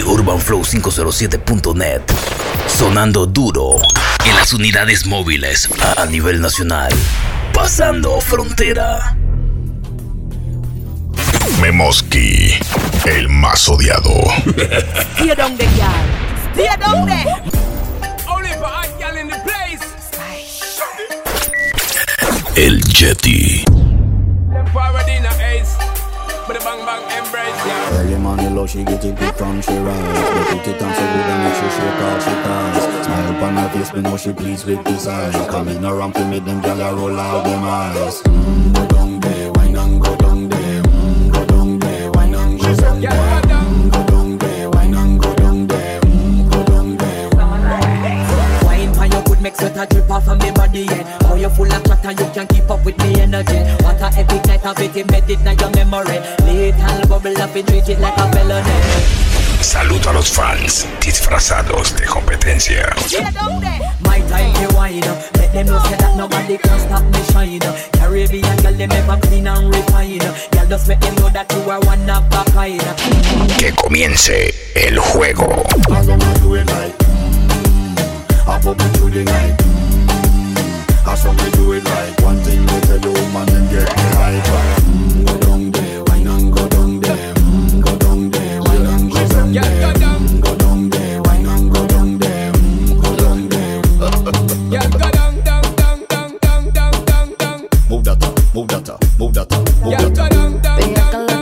de UrbanFlow507.net. Sonando duro en las unidades móviles a nivel nacional. Pasando frontera. Memoski, el más odiado. Stay down there, y'all. Stay down there. Only for hot girl in the place. El. Them forward in a ace. But the bang bang embrace, yeah. Early money low, she get it big from she rise. But put it on so good and make sure she call she ties Smile upon her face, me know she pleased with this eyes Coming around to me, them gyal roll out them eyes. Mm, Go down there, wine and go down there? Mm, Go down there, wine and go down there a drip off of me body, yeah. How you full of chatter, you can keep up with me energy. What a epic night of it embedded in your memory. Little bubble up and treat it like a felony. Saludo a los fans disfrazados de competencia. My time to wine up. Let them know say that nobody can stop me shine. Caribbean girl, them ever clean and refine up. Girl, just make them know that you are one of a kind. Que comience el juego. I pop it through the night mm, I saw me do it like. One thing we tell you man and get me hype mm, Go down there, wine and go down there. Mm, Go down there, wine and go down there. go mm, Go down there, wine and go down there. Mm, Go down there. Yeah, go down, down, down, down, down, down, down, down. Move that up, move that up, move that up, move Yeah, that go up, down, down, down, down,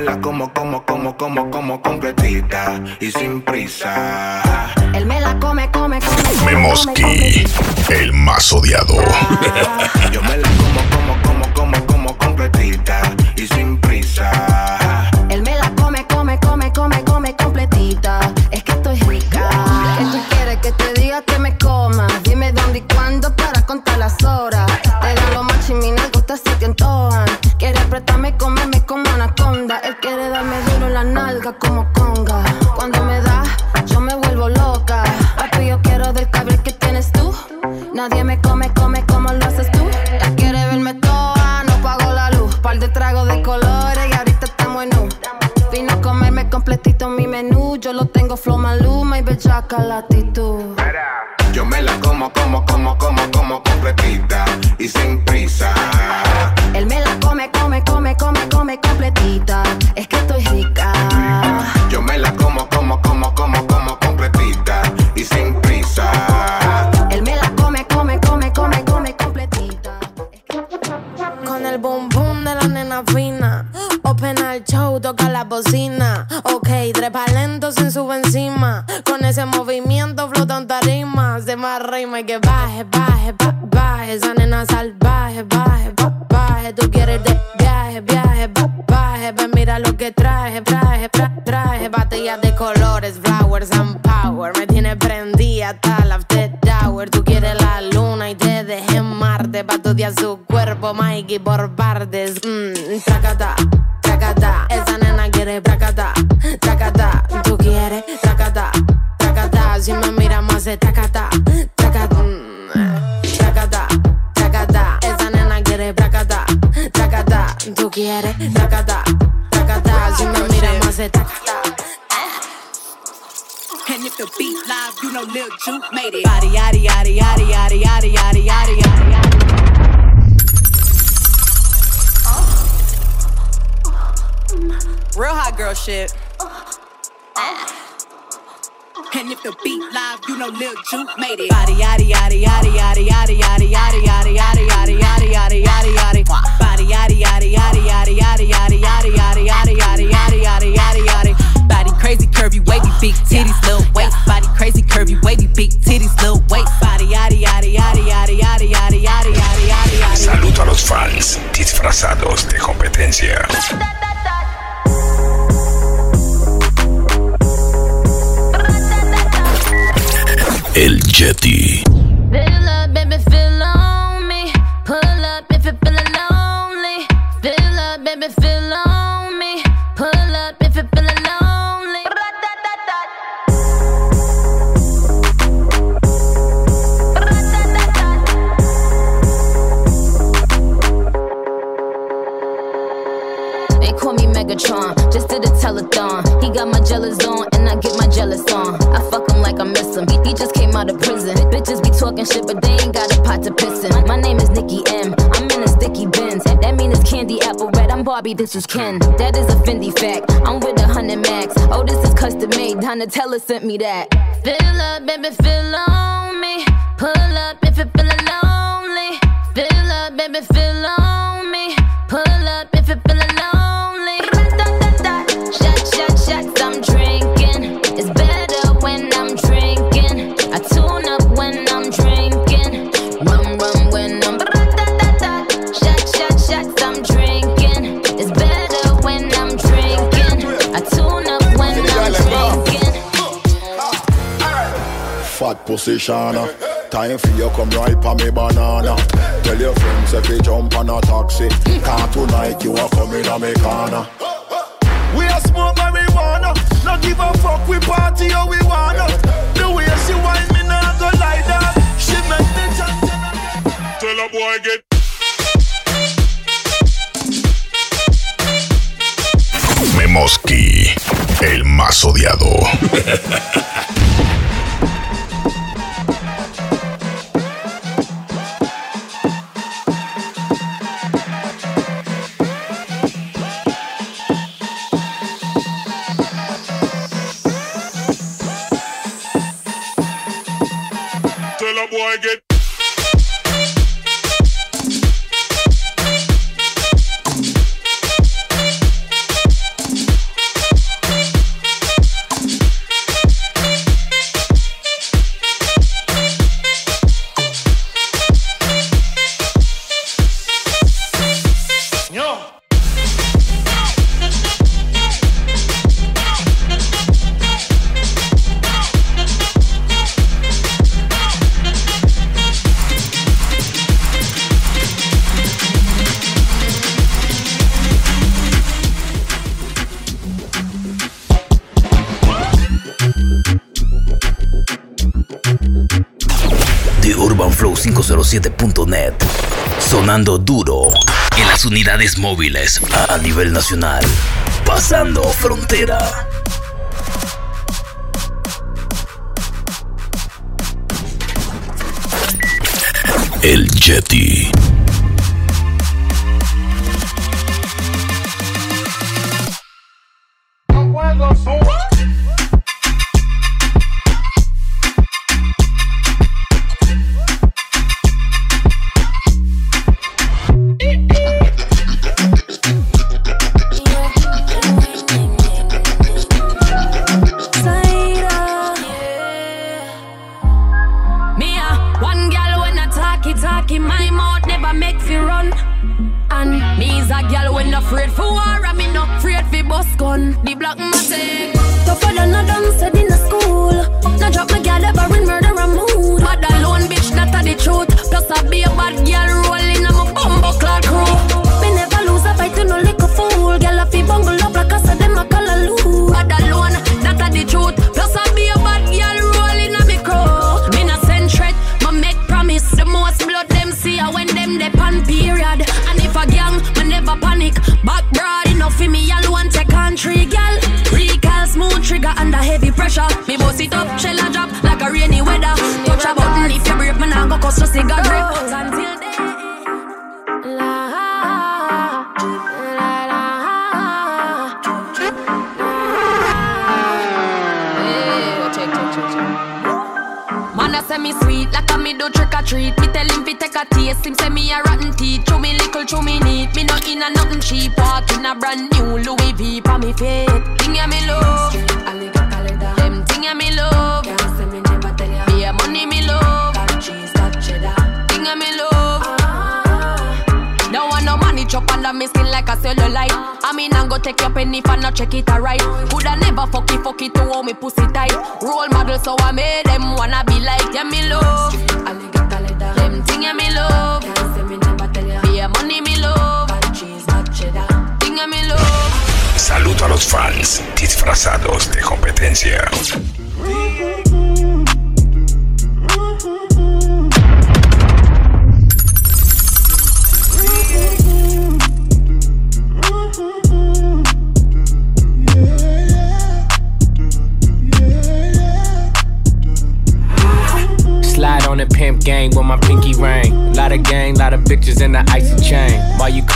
me la como, como, como, como, como completita y sin prisa. Él me la come, come, come. come, come, Memoski, el más odiado. Yo me la como, como, como, como, como completita y sin prisa. Él me la come, come, come, come, come completita. Es que estoy rica. ¿Qué tú quieres que te diga que me coma? Dime dónde y cuándo para contar las horas. Te dan lo y nalgota se te antojan. Quiere apretarme y comerme como anaconda. Él quiere darme duro en la nalga como conga. Cuando me da, yo me vuelvo loca. Papi, yo quiero del cabrón que tienes tú. Nadie me come, come como lo haces tú. Él quiere verme toda, no pago la luz. Par de tragos de colores y ahorita estamos en un. Vino a comerme completito mi menú. Yo lo tengo flow maluma y bellaca la actitud. Yo me la como, como, como, como, como completita traje, tra- traje. Batallas de colores, flowers and power. Me tiene prendida la after hour. Tú quieres la luna y te dejé en Marte. Pa' estudiar su cuerpo, Mikey, por partes. Mmm, tracata, tracata. Esa nena quiere tracata, tracata. Tú quieres tracata, tracata. Si me mira más de tracata, tracata. mm. Esa nena quiere tracata, tracata. Tú quieres tracata. De tracata. And if the beat live, you know Lil Juke made it. Body, yaddy, yaddy, yaddy, yaddy, yaddy, yaddy, yaddy, yaddy. Real hot girl shit. And if the beat live, you know Lil Juke made it. Body, yaddy, yaddy, yaddy, yaddy, yaddy, yaddy, yaddy, yaddy, yaddy, yaddy, yaddy, yaddy, yaddy, yaddy. Body, yaddy, yaddy, yaddy, yaddy, yaddy, yaddy, yaddy, yaddy, yaddy, yaddy, yaddy, yaddy, yaddy, yaddy. Body crazy, curvy, wavy, big titties, little waist. Body crazy, curvy, wavy, big titties, little waist. Body, yaddy, yaddy, yaddy, yaddy, yaddy, yaddy, yaddy, yaddy, yaddy. Saludo a los fans disfrazados de competencia. Feeling lonely. Megatron. Just did a telethon. He got my jealous on, and I get my jealous on. I fuck like I miss him. He, just came out of prison. Bitches be talking shit, but they ain't got a pot to piss in. My name is Nicki M. I'm in a sticky Benz. That mean it's candy apple red. I'm Barbie, this is Ken. That is a Fendi fact. I'm with a hundred max. Oh, this is custom made. Donatella sent me that. Fill up, baby, fill on me. Pull up if you're feeling lonely. Fill up, baby, fill on Position. Time for you come right pa me banana. Tell your friends if you jump on a taxi. Can't tonight you are coming on me corner. Tell a boy get Sonando duro en las unidades móviles a nivel nacional. Pasando frontera. El Jetty. The black matic, tougher than a dance said in a school. Now drop my gal ever in murder and mood. But alone bitch that a the truth. Plus I be a bad gal rolling on my bumbo crew. Pressure. Me boss it up, shell a drop like a rainy weather. Touch a button if you break, man I go a. Until check, check, check, check. Man, I say me sweet like a me do trick or treat. Me tell him fi take a taste. Him say me a rotten teeth. Chew me little, chew me neat. Me not in a nothing cheap. Walk in a brand new Louis V for me feet. Thing ya me love. Thing ya me love. Be a money me love. Thing ya me love. Don't want no money chop under me skin like a cellulite. I mean, I'm go take your penny I not check it alright. Coulda never fuck it, fuck it to hold me pussy tight. Role model, so I made them wanna be like, yeah, me love. Them thing, yeah, me love. Saludo a los fans disfrazados de competencia.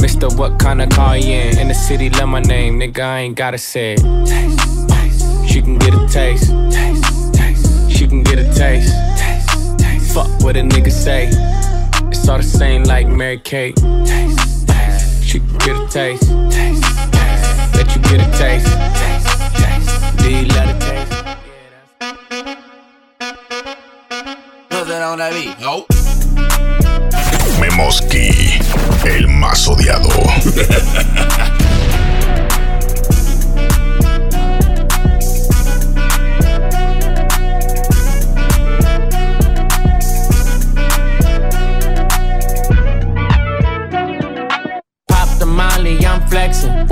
Mister, what kind of car you in? In the city, love my name, nigga, I ain't gotta say it. Taste, taste. She can get a taste. taste, taste. She can get a taste. taste, taste. Fuck what a nigga say. It's all the same like Mary Kate. Taste, taste. She can get a taste. taste, taste. Let you get a taste. taste, taste. Do you love the taste? Memoski, el más odiado. Pop the molly, I'm flexing.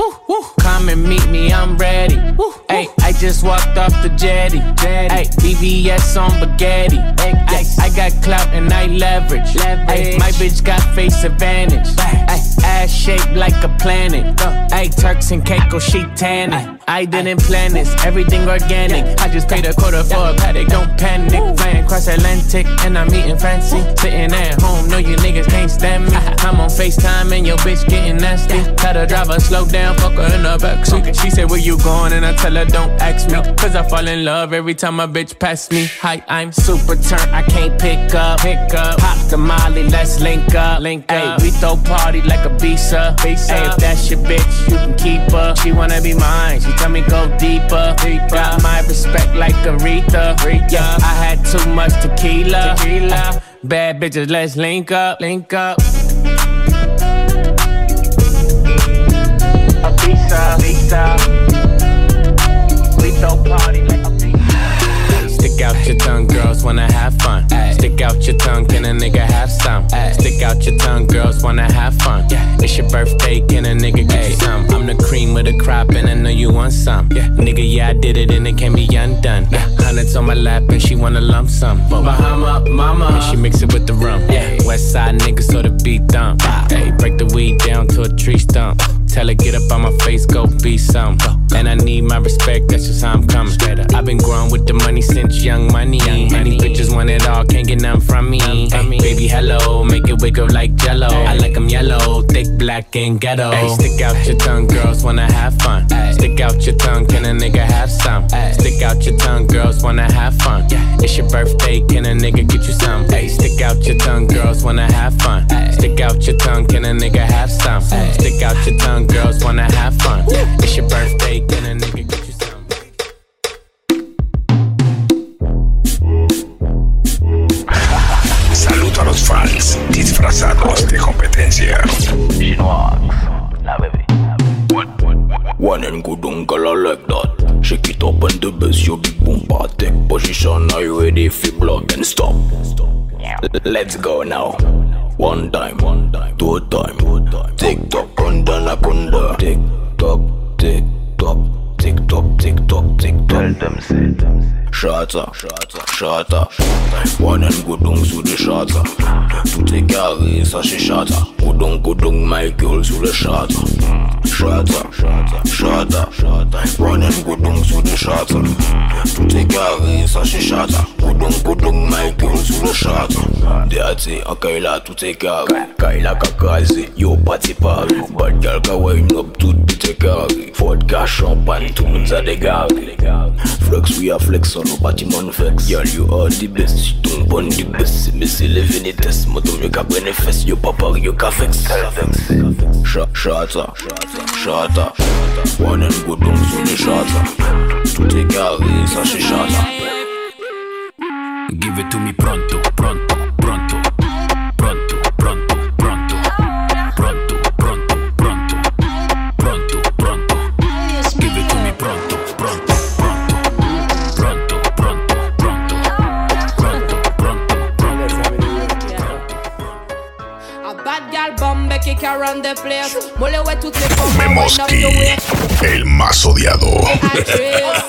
Come and meet me, I'm ready. Hey, I just walked off the jetty. Hey, BBS on spaghetti. Ay, I got clout and I leverage. Ay, my bitch got face advantage. Ay, ass shaped like a planet. Ay, Turks and Caicos, she tanning. I didn't plan this, everything organic. I just paid a quarter for a paddock, don't panic. Flying cross Atlantic and I'm eating fancy. Sitting at home, know you niggas can't stand me. I'm on FaceTime and your bitch getting nasty. Tell the driver slow down, fuck her in the backseat. She said, Where you going? And I tell her, Don't ask me. Cause I fall in love every time a bitch pass me. Hi, I'm super turned, I can't pick up. Pick up, pop the molly, let's link up. Link up. we throw party like a visa. visa. Ay, if that's your bitch, you can keep her. She wanna be mine, she tell me go deeper. deeper. Got my respect like Aretha. Aretha. Yeah, I had too much tequila. tequila. Bad bitches, let's link up. Link up. A visa, visa. We throw party like a visa. Stick out your tongue, girls wanna have fun. Stick out your tongue, can a nigga have some? Stick out your tongue, girls wanna have fun. It's your birthday, can a nigga get you some? I'm the cream with the crop, and I know you want some. Nigga, yeah, I did it, and it can be undone. Hundreds on my lap, and she wanna lump sum. Bahama, mama, and she mix it with the rum. West side nigga, so the beat dump. Hey, break the weed down to a tree stump. Tell her get up on my face, go be some. And I need my respect, that's just how I'm coming. I've been growing with the money since young money. Many bitches want it all, can't get none from me. Hey, baby, hello, make it wiggle like jello. I like 'em yellow, thick, black, and ghetto. Hey, stick out your tongue, girls wanna have fun. Stick out your tongue, can a nigga have some? Stick out your tongue, girls wanna have fun. It's your birthday, can a nigga get you some? Hey, stick out your tongue, girls wanna have fun. Stick out your tongue, can a nigga have some? Stick out your tongue, girls wanna have fun. It's your birthday, can a nigga get you some? Saludo a los fans disfrazados de competencia. One and good uncle I like that. Shake it up and the bass, you big boom Take position, are you ready for block and stop? L- Let's go now. One time, one time, two time, two time. Tick tock, runda na kunda. Tick tock, tick tock, tick tock, tick tock, tick tock. Tell them say. Shata, shata, shata. Wanan godong sou de shata. Toute kare sa se shata. Godong godong Michael sou le shata. Shata, shata, shata. Wanan godong sou de shata. Toute kare sa se shata. Godong godong Michael sou le shata. De ate an kaila toute kare Kaila kakaze, yo party pari Bad girl, go wind up tout carré. Vodka, champagne, tout le monde a dégaré. Flex, we are flex on no bâtiment vex. Girl, you are the best. Si ton bon the best. Mais c'est les vénétesses. Moi, ton mieux qu'à bénéfice. Yo pas pari, yo qu'à vex. Shata, shata. One and good dung sur les shata. Tout est carré, ça c'est shata. Give it to me pronto, pronto, Memoski, your way. el más odiado. Actress.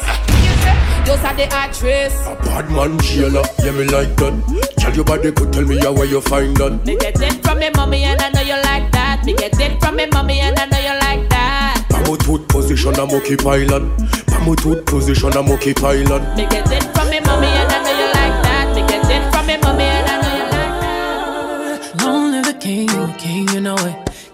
Just a the actress. Bad man jailer, yeah me like that. Tell your body could tell me how where you find that. Me get it from me mommy and I know you like that. Me get it from me mommy and I know you like that. Pamo tooth position a monkey pilot. Pamo tooth position a monkey pilot. Me get it from me mommy and I know you like that. Me get it from me mommy and I know you like that. Long the king, king, you know it.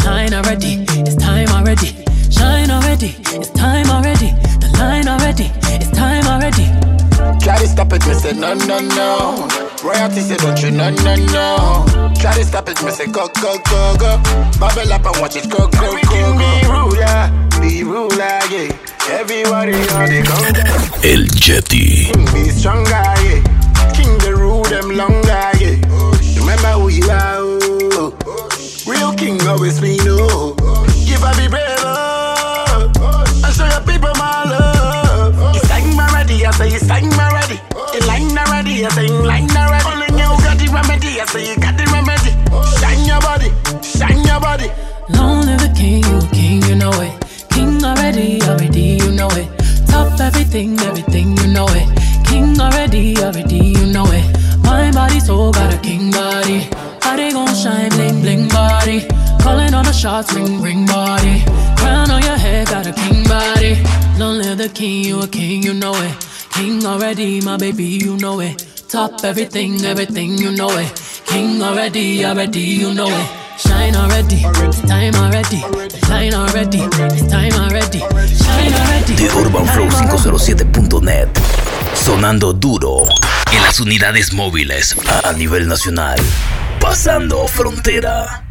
The line already, it's time already. Shine already, it's time already. The line already, it's time already. Try to stop it, me say no, no, no. Royalty say don't you, no, no, no. Try to stop it, me say go, go, go, go. Bubble up and watch it go, go, go, go. Be ruler, be ruler, yeah. Everybody on the go. El Yeti. King be stronger, yeah. King the rule them longer, yeah. Always be no. Give up be brave. And show your people my love. You sang already, I say you sang already. You line already, I say you line already. Only you got the remedy, I say you got the remedy. Shine your body, shine your body. Long live the king, you king, you know it. King already, already, you know it. Top everything, everything, you know it. King already, already, you know it. My body so got a king body. Body gon' shine, bling, bling body. Calling all the shots, ring, ring body. Crown on your head, got a king body. Long live the king, you a king, you know it. King already, my baby, you know it. Top everything, everything, you know it. King already, already, you know it. Shine already, it's time already. Shine already, it's time already. Shine already. de UrbanFlow507.net. Sonando duro en las unidades móviles a nivel nacional. Pasando frontera.